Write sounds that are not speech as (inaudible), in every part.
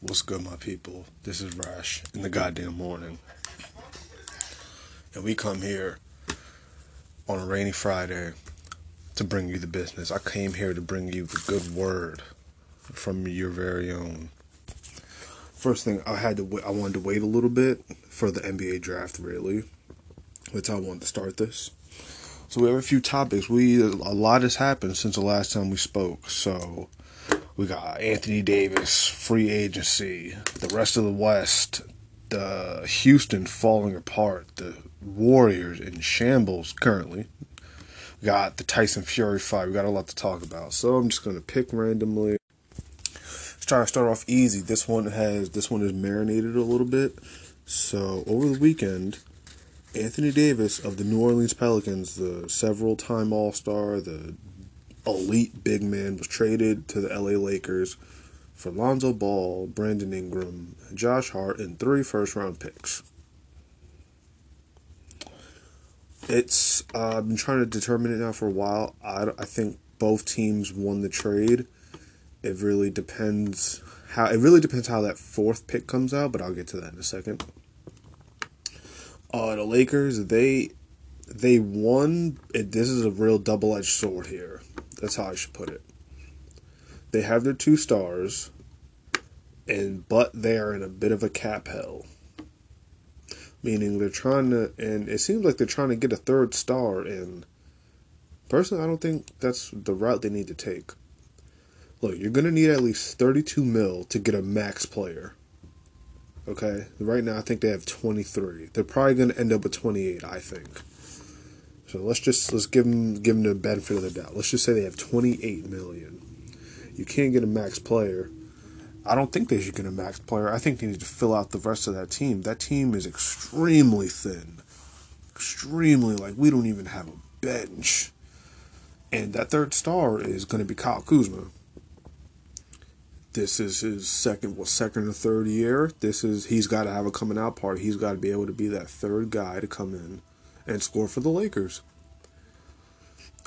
What is good, my people? This is Rash in the goddamn morning. And we come here on a rainy Friday to bring you the business. I came here to bring you the good word from your very own. First thing, I had to wait, I wanted to wait a little bit for the NBA draft, really. How I wanted to start this. So we have a few topics. We a lot has happened since the last time we spoke. So we got Anthony Davis, free agency, the rest of the West, the Houston falling apart, the Warriors in shambles currently. We got the Tyson Fury fight. We got a lot to talk about. So I'm just gonna pick randomly. Let's try to start off easy. This one has this one is marinated a little bit. So over the weekend, Anthony Davis of the New Orleans Pelicans, the several time All Star, the elite big man, was traded to the LA Lakers for Lonzo Ball, Brandon Ingram, Josh Hart, and three first round picks. It's uh, I've been trying to determine it now for a while. I, I think both teams won the trade. It really depends how it really depends how that fourth pick comes out, but I'll get to that in a second. Uh, the Lakers they they won. This is a real double edged sword here. That's how I should put it. They have their two stars, and but they are in a bit of a cap hell meaning they're trying to, and it seems like they're trying to get a third star. And personally, I don't think that's the route they need to take. Look, you're gonna need at least 32 mil to get a max player. Okay, right now I think they have 23. They're probably gonna end up with 28. I think. So let's just let's give them give them the benefit of the doubt. Let's just say they have 28 million. You can't get a max player I don't think they should get a max player. I think they need to fill out the rest of that team. That team is extremely thin. Extremely like we don't even have a bench. And that third star is going to be Kyle Kuzma. This is his second, well, second or third year. This is he's got to have a coming out party. He's got to be able to be that third guy to come in and score for the Lakers.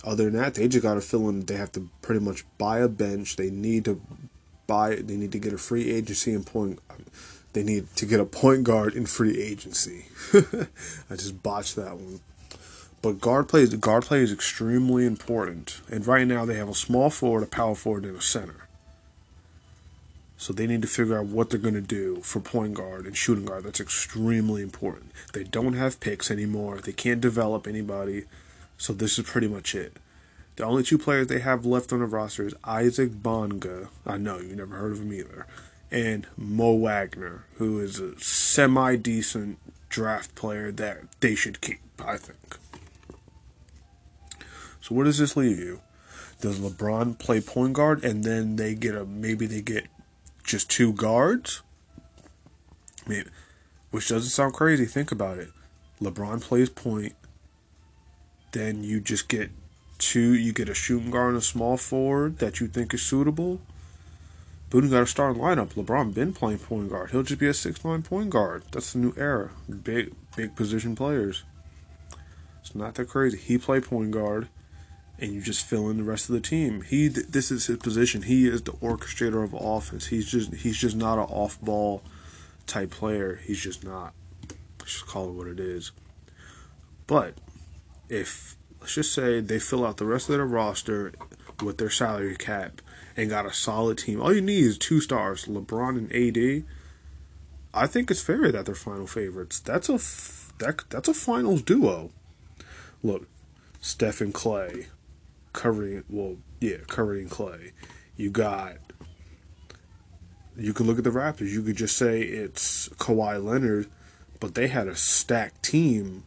Other than that, they just got to fill in. They have to pretty much buy a bench. They need to buy They need to get a free agency and point. They need to get a point guard in free agency. (laughs) I just botched that one. But guard play, guard play is extremely important. And right now they have a small forward, a power forward, and a center. So they need to figure out what they're going to do for point guard and shooting guard. That's extremely important. They don't have picks anymore. They can't develop anybody. So this is pretty much it. The only two players they have left on the roster is Isaac Bonga. I know you never heard of him either. And Mo Wagner, who is a semi decent draft player that they should keep, I think. So where does this leave you? Does LeBron play point guard and then they get a maybe they get just two guards? Maybe, which doesn't sound crazy. Think about it. LeBron plays point, then you just get two, you get a shooting guard and a small forward that you think is suitable. Boone got a starting lineup. LeBron been playing point guard. He'll just be a six nine point guard. That's the new era. Big big position players. It's not that crazy. He play point guard, and you just fill in the rest of the team. He this is his position. He is the orchestrator of offense. He's just he's just not an off ball type player. He's just not. Let's just call it what it is. But if let's just say they fill out the rest of their roster with their salary cap and got a solid team. All you need is two stars, LeBron and AD. I think it's fair that they're final favorites. That's a that that's a finals duo. Look, Steph and Clay, Curry. Well, yeah, Curry and Clay. You got. You could look at the Raptors. You could just say it's Kawhi Leonard, but they had a stacked team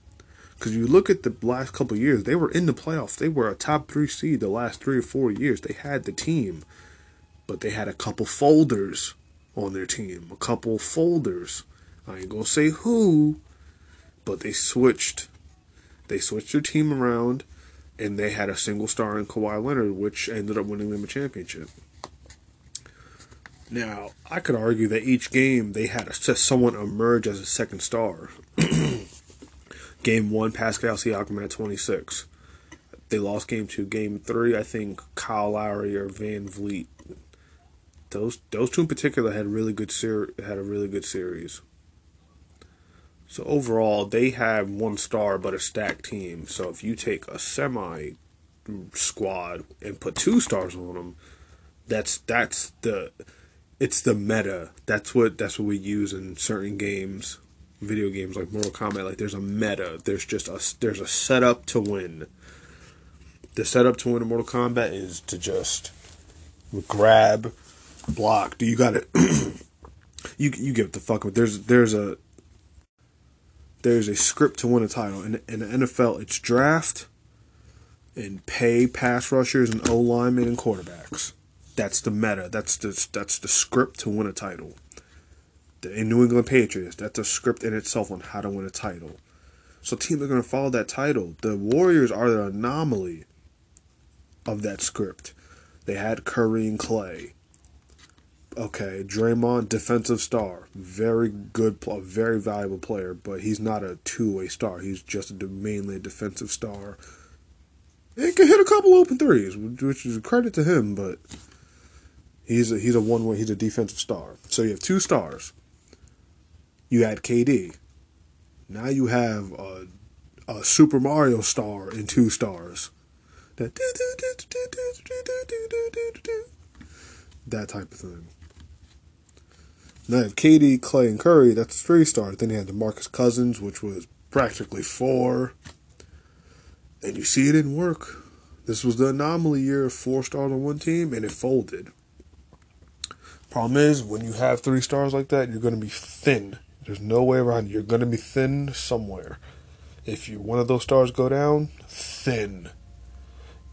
because you look at the last couple years, they were in the playoffs. They were a top three seed the last three or four years. They had the team, but they had a couple folders on their team. A couple folders. I ain't gonna say who, but they switched. They switched their team around, and they had a single star in Kawhi Leonard, which ended up winning them a championship. Now, I could argue that each game they had someone emerge as a second star. (clears throat) Game one, Pascal Siakam at 26. They lost game two. Game three, I think Kyle Lowry or VanVleet. Those those two in particular had really good ser- had a really good series. So overall, they have one star but a stacked team. So if you take a semi squad and put two stars on them, that's that's the it's the meta. That's what that's what we use in certain games, video games like Mortal Kombat. Like there's a meta. There's just a there's a setup to win. The setup to win in Mortal Kombat is to just grab, block. Do you got it? (clears throat) you you give it the fuck. There's there's a there's a script to win a title. In, in the NFL, it's draft and pay pass rushers and O linemen and quarterbacks. That's the meta. That's the that's the script to win a title. The, in New England Patriots, that's a script in itself on how to win a title. So teams are going to follow that title. The Warriors are the anomaly of that script. They had Curry and Clay. Okay, Draymond, defensive star, very good, very valuable player, but he's not a two-way star. He's just a mainly a defensive star. He can hit a couple open threes, which is a credit to him, but he's a, he's a one-way. He's a defensive star. So you have two stars. You add KD. Now you have a, a Super Mario star and two stars. That that type of thing. You have KD, Clay, and Curry. That's three stars. Then you had DeMarcus Cousins, which was practically four. And you see it didn't work. This was the anomaly year of four stars on one team, and it folded. Problem is, when you have three stars like that, you're going to be thin. There's no way around it. You're going to be thin somewhere. If you one of those stars go down, thin.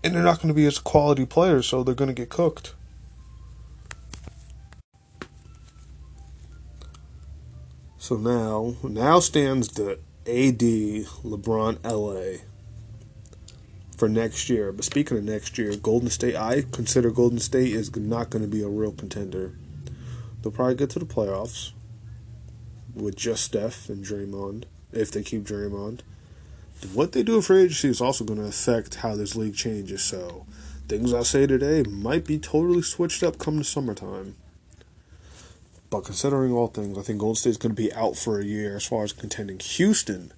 And they're not going to be as quality players, so they're going to get cooked. So now, now stands the AD LeBron LA for next year. But speaking of next year, Golden State, I consider Golden State is not going to be a real contender. They'll probably get to the playoffs with just Steph and Draymond if they keep Draymond. What they do in free agency is also going to affect how this league changes. So things I say today might be totally switched up come the summertime. But considering all things, I think Golden State's going to be out for a year as far as contending. Houston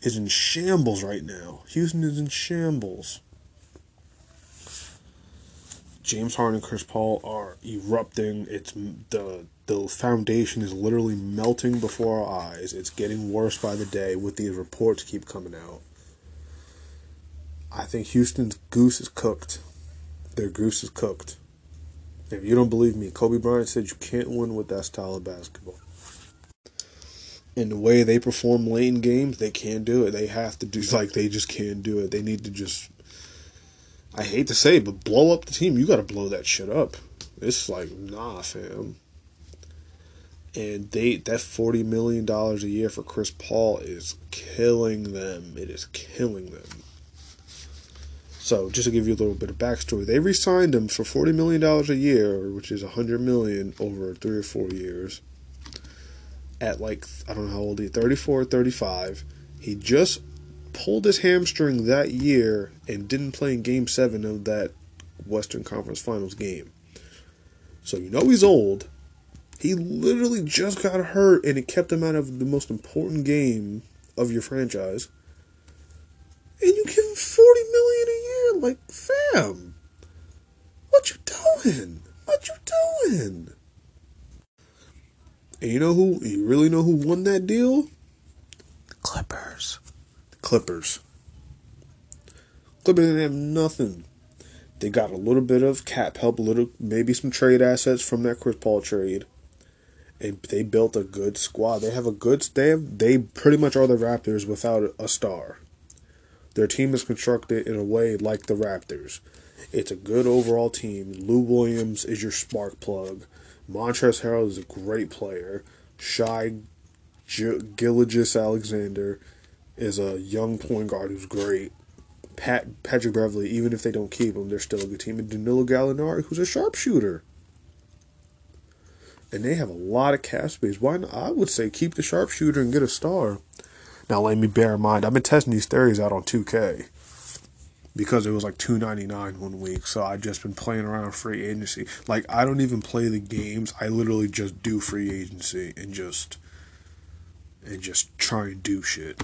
is in shambles right now. Houston is in shambles. James Harden and Chris Paul are erupting. It's the the foundation is literally melting before our eyes. It's getting worse by the day with these reports keep coming out. I think Houston's goose is cooked. Their goose is cooked. If you don't believe me, Kobe Bryant said you can't win with that style of basketball. In the way they perform late in games, they can't do it. They have to do (laughs) like they just can't do it. They need to just I hate to say, it, but blow up the team. You got to blow that shit up. It's like nah, fam. And they that forty million dollars a year for Chris Paul is killing them. It is killing them. So just to give you a little bit of backstory, they re-signed him for forty million dollars a year, which is a hundred million over three or four years. At like I don't know how old he, 34 or 35. He just pulled his hamstring that year and didn't play in Game Seven of that Western Conference Finals game. So you know he's old. He literally just got hurt, and it kept him out of the most important game of your franchise. And you give him forty million a year, like fam. What you doing? What you doing? And you know who? You really know who won that deal? The Clippers. The Clippers. Clippers didn't have nothing. They got a little bit of cap help, a little maybe some trade assets from that Chris Paul trade and they built a good squad. They have a good they have, they pretty much are the Raptors without a star. Their team is constructed in a way like the Raptors. It's a good overall team. Lou Williams is your spark plug. Montrezl Harrell is a great player. Shai Gilgeous Alexander is a young point guard who's great. Pat Patrick Beverley, even if they don't keep him, they're still a good team. And Danilo Gallinari, who's a sharpshooter and they have a lot of cap space. Why not? I would say keep the sharpshooter and get a star. Now, let me bear in mind, I've been testing these theories out on 2K because it was like 2.99 one week. So I've just been playing around free agency. Like I don't even play the games. I literally just do free agency and just and just try and do shit.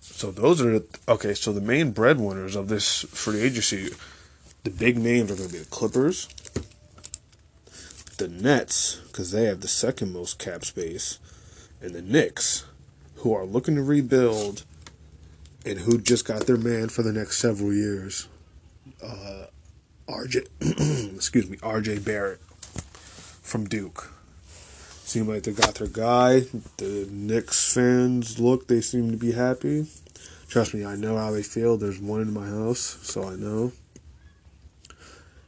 So those are okay. So the main breadwinners of this free agency, the big names are going to be the Clippers, the Nets because they have the second most cap space, and the Knicks, who are looking to rebuild, and who just got their man for the next several years. Uh, RJ, (clears throat) excuse me, RJ Barrett from Duke. Seem like they got their guy. The Knicks fans look, they seem to be happy. Trust me, I know how they feel. There's one in my house, so I know.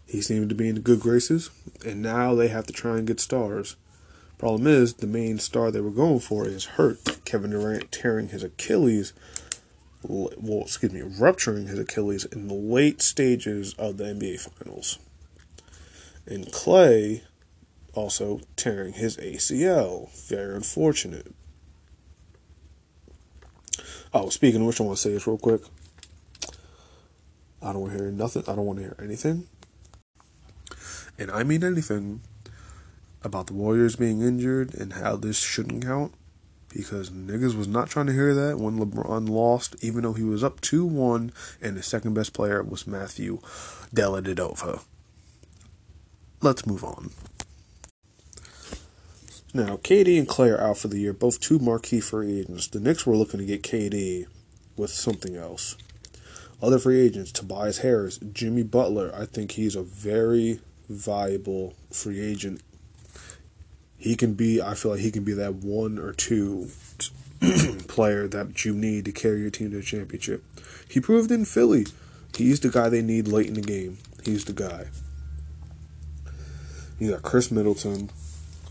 He seemed to be in good graces, and now they have to try and get stars. Problem is, the main star they were going for is hurt. Kevin Durant tearing his Achilles, well, excuse me, rupturing his Achilles in the late stages of the NBA Finals. And Clay also tearing his ACL. Very unfortunate. Oh, speaking of which, I want to say this real quick. I don't want to hear nothing. I don't want to hear anything. And I mean anything about the Warriors being injured and how this shouldn't count. Because niggas was not trying to hear that when LeBron lost, even though he was up 2 1, and the second best player was Matthew Dellavedova. Let's move on. Now, KD and Klay are out for the year, both two marquee free agents. The Knicks were looking to get KD with something else. Other free agents, Tobias Harris, Jimmy Butler, I think he's a very viable free agent. He can be, I feel like he can be that one or two (clears throat) player that you need to carry your team to the championship. He proved in Philly. He's the guy they need late in the game. He's the guy. You got Khris Middleton,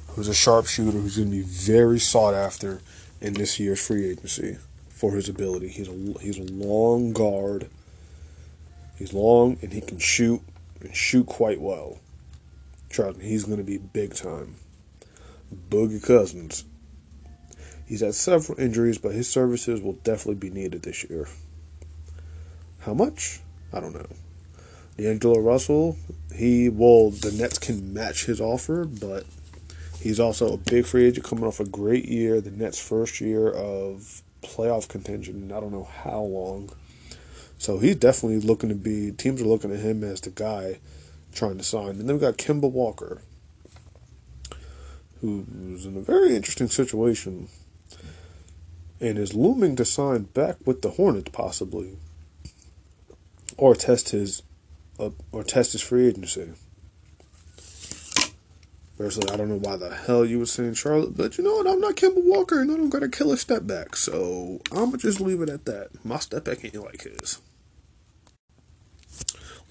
who's a sharpshooter who's going to be very sought after in this year's free agency for his ability. He's a he's a long guard. He's long and he can shoot and shoot quite well. Trust he's going to be big time. Boogie Cousins. He's had several injuries, but his services will definitely be needed this year. How much? I don't know. D'Angelo Russell, he well, the Nets can match his offer, but He's also a big free agent coming off a great year, the Nets' first year of playoff contention I don't know how long. So he's definitely looking to be, teams are looking at him as the guy trying to sign. And then we've got Kemba Walker, who's in a very interesting situation and is looming to sign back with the Hornets possibly, or test his, uh, or test his free agency. Personally, I don't know why the hell you were saying Charlotte, but you know what? I'm not Kemba Walker, and I don't got a killer step back, so I'm gonna just leave it at that. My step back ain't like his.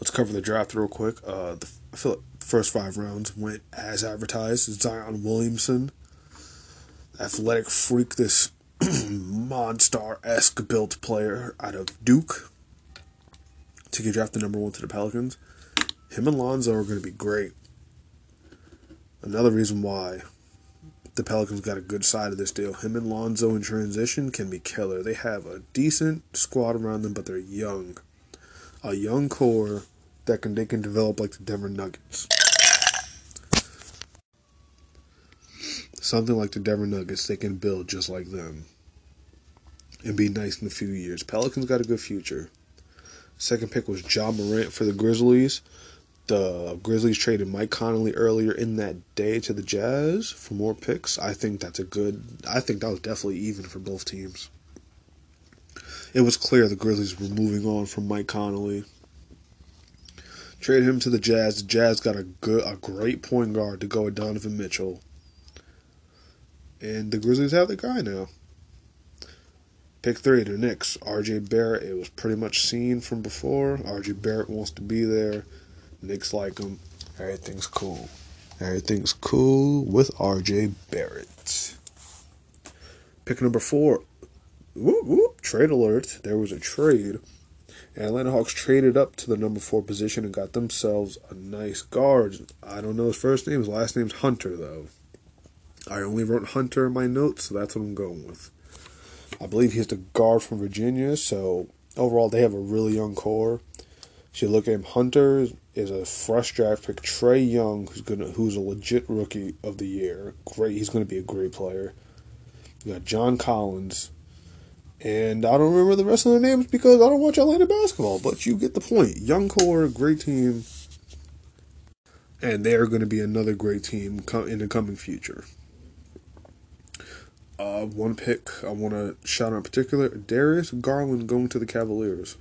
Let's cover the draft real quick. Uh, the, I feel like first five rounds went as advertised. Zion Williamson, athletic freak, this (clears throat) monster esque built player out of Duke, to get drafted number one to the Pelicans. Him and Lonzo are going to be great. Another reason why the Pelicans got a good side of this deal. Him and Lonzo in transition can be killer. They have a decent squad around them, but they're young. A young core that can they can develop like the Denver Nuggets. Something like the Denver Nuggets, they can build just like them. And be nice in a few years. Pelicans got a good future. Second pick was Ja Morant for the Grizzlies the Grizzlies traded Mike Conley earlier in that day to the Jazz for more picks. I think that's a good. I think that was definitely even for both teams. It was clear the Grizzlies were moving on from Mike Conley. Trade him to the Jazz. The Jazz got a good, a great point guard to go with Donovan Mitchell, and the Grizzlies have the guy now. Pick three, the Knicks. R.J. Barrett. It was pretty much seen from before. R.J. Barrett wants to be there. Knicks like him. Everything's cool. Everything's cool with RJ Barrett. Pick number four. Whoop, whoop. Trade alert. There was a trade. Atlanta Hawks traded up to the number four position and got themselves a nice guard. I don't know his first name. His last name's Hunter, though. I only wrote Hunter in my notes, so that's what I'm going with. I believe he's the guard from Virginia, so overall they have a really young core. If you look at him, Hunter is a fresh draft pick. Trae Young, who's gonna, who's a legit rookie of the year. Great, he's going to be a great player. You got John Collins, and I don't remember the rest of their names because I don't watch Atlanta basketball. But you get the point. Young core, great team, and they are going to be another great team in the coming future. Uh, one pick I want to shout out in particular: Darius Garland going to the Cavaliers.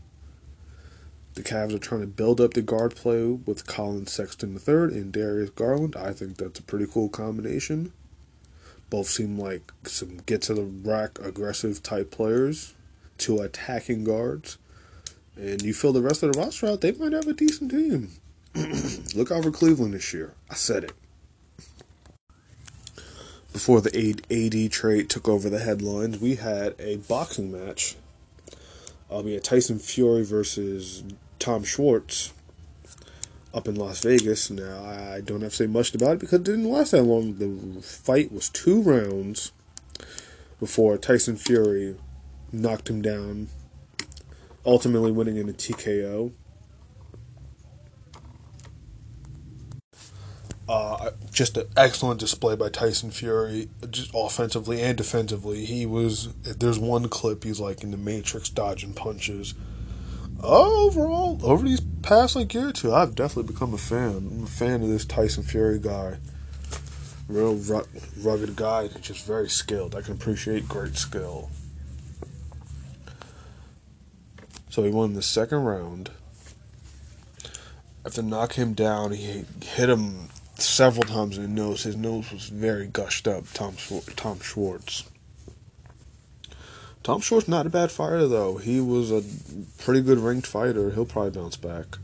The Cavs are trying to build up the guard play with Collin Sexton III and Darius Garland. I think that's a pretty cool combination. Both seem like some get to the rack aggressive type players, two attacking guards. And you fill the rest of the roster out, they might have a decent team. (clears throat) Look out for Cleveland this year. I said it. Before the AD trade took over the headlines, we had a boxing match we had Tyson Fury versus Tom Schwarz up in Las Vegas. Now, I don't have to say much about it because it didn't last that long. The fight was two rounds before Tyson Fury knocked him down, ultimately winning in a TKO. Uh, just an excellent display by Tyson Fury, just offensively and defensively. He was. There's one clip he's like in the Matrix dodging punches. Overall, over these past like year or two, I've definitely become a fan. I'm a fan of this Tyson Fury guy. Real rugged guy, just very skilled. I can appreciate great skill. So he won the second round. After knock him down, he hit him several times in the nose. His nose was very gushed up. Tom Tom Schwarz. Tom Schwarz not a bad fighter though. He was a pretty good ranked fighter. He'll probably bounce back.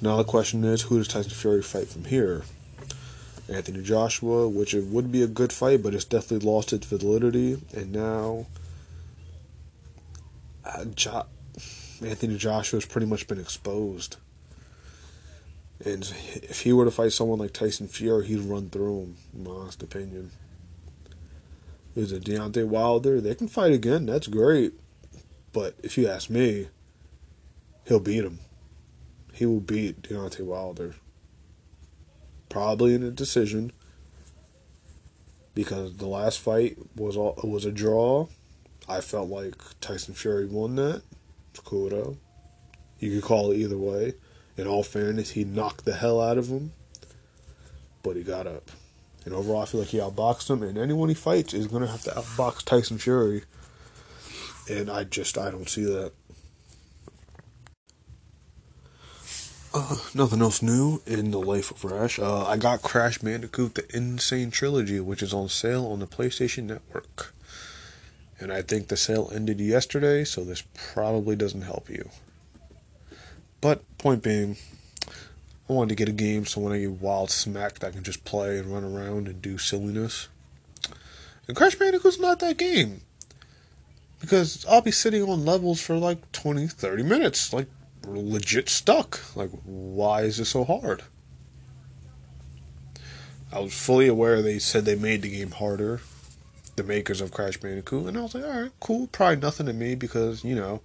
Now the question is, who does Tyson Fury fight from here? Anthony Joshua, which it would be a good fight, but it's definitely lost its validity. And now, uh, jo- Anthony Joshua has pretty much been exposed. And if he were to fight someone like Tyson Fury, he'd run through him, in my honest opinion. Is it Deontay Wilder? They can fight again. That's great. But if you ask me, he'll beat him. He will beat Deontay Wilder. Probably in a decision. Because the last fight was all, was a draw. I felt like Tyson Fury won that. It's cool though. You could call it either way. In all fairness, he knocked the hell out of him, but he got up. And overall, I feel like he outboxed him, and anyone he fights is going to have to outbox Tyson Fury. And I just, I don't see that. Uh, nothing else new in the life of Rash. Uh, I got Crash Bandicoot The N. Sane Trilogy, which is on sale on the PlayStation Network. And I think the sale ended yesterday, so this probably doesn't help you. But point being, I wanted to get a game so when I get wild smacked, I can just play and run around and do silliness. And Crash Bandicoot's not that game. Because I'll be sitting on levels for like 20, 30 minutes. Like, legit stuck. Like, why is this so hard? I was fully aware they said they made the game harder, the makers of Crash Bandicoot, and I was like, alright, cool, probably nothing to me because, you know,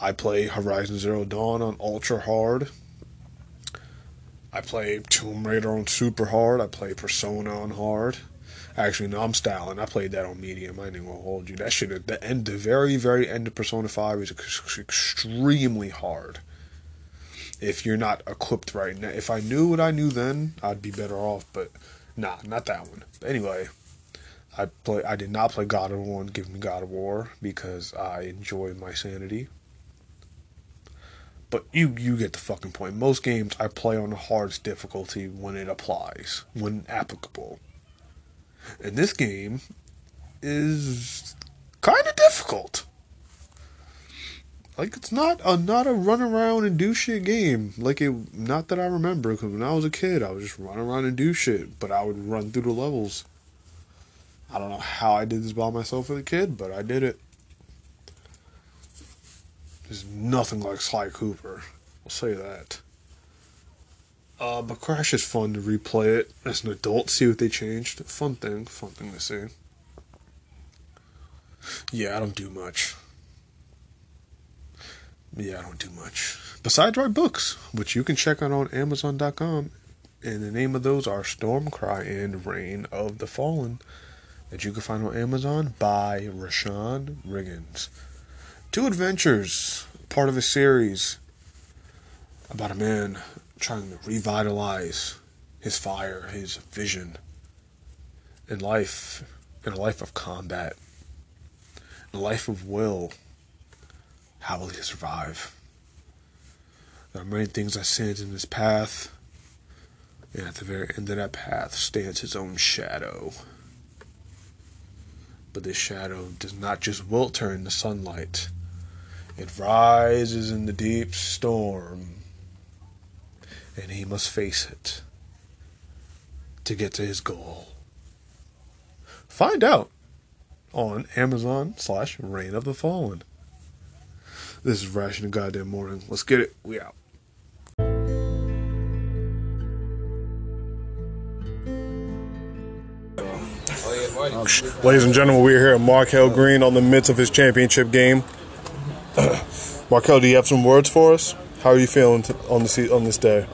I play Horizon Zero Dawn on ultra hard. I play Tomb Raider on super hard. I play Persona on hard. Actually, no, I'm styling. I played that on medium. I ain't gonna hold you. That shit at the end, the very, very end of Persona Five is extremely hard. If you're not equipped right now, if I knew what I knew then, I'd be better off. But nah, not that one. But anyway, I play. I did not play God of War give me God of War because I enjoy my sanity. But you you get the fucking point. Most games I play on the hardest difficulty when it applies, when applicable. And this game is kind of difficult. Like it's not a not a run around and do shit game. Like it, not that I remember, because when I was a kid, I was just run around and do shit. But I would run through the levels. I don't know how I did this by myself as a kid, but I did it is nothing like Sly Cooper. I'll say that. Uh, but Crash is fun to replay it as an adult, see what they changed. Fun thing, fun thing to see. Yeah, I don't do much. Yeah, I don't do much. Besides write books, which you can check out on Amazon.com. And the name of those are Stormcry and Reign of the Fallen that you can find on Amazon by Rashawn Riggins. Two adventures, part of a series about a man trying to revitalize his fire, his vision in life, in a life of combat, in a life of will. How will he survive? There are many things that stand in his path, and at the very end of that path stands his own shadow. But this shadow does not just wilter in the sunlight, it rises in the deep storm, and he must face it to get to his goal. Find out on Amazon slash Reign of the Fallen. This is Rash in the Goddamn Morning. Let's get it. We out. Ladies and gentlemen, we're here at Markel Green on the midst of his championship game. (coughs) Markel, do you have some words for us? How are you feeling t- on the on this day?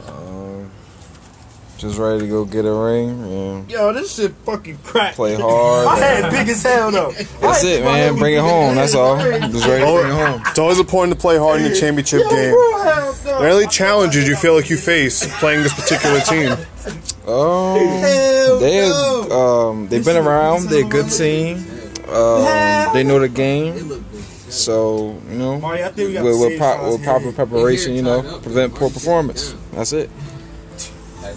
Just ready to go get a ring and Yo, this shit fucking crack. play hard. My head big as hell though. That's it, man. Bring it home. That's all. Just ready to bring it home. It's always important to play hard in the championship game. Are there any challenges you feel like you face playing this particular team? Um, they um they've been around. They're a good team. Um, they know the game. So you know, Mario, I think we got with, with, pro- with proper preparation, you know, prevent poor performance. That's it.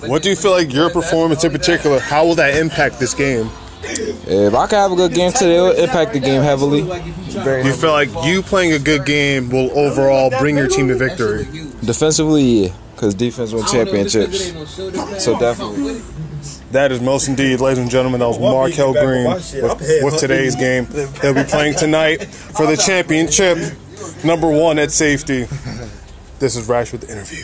What do you feel like your performance in particular? How will that impact this game? If I can have a good game today, it'll impact the game heavily. Do you feel like you playing a good game will overall bring your team to victory? defensively, yeah, because defense wins championships. So definitely. That is most indeed, ladies and gentlemen. That was Markel Green with, with today's game. (laughs) They'll be playing tonight for the championship, number one at safety. (laughs) This is Rash with the interview.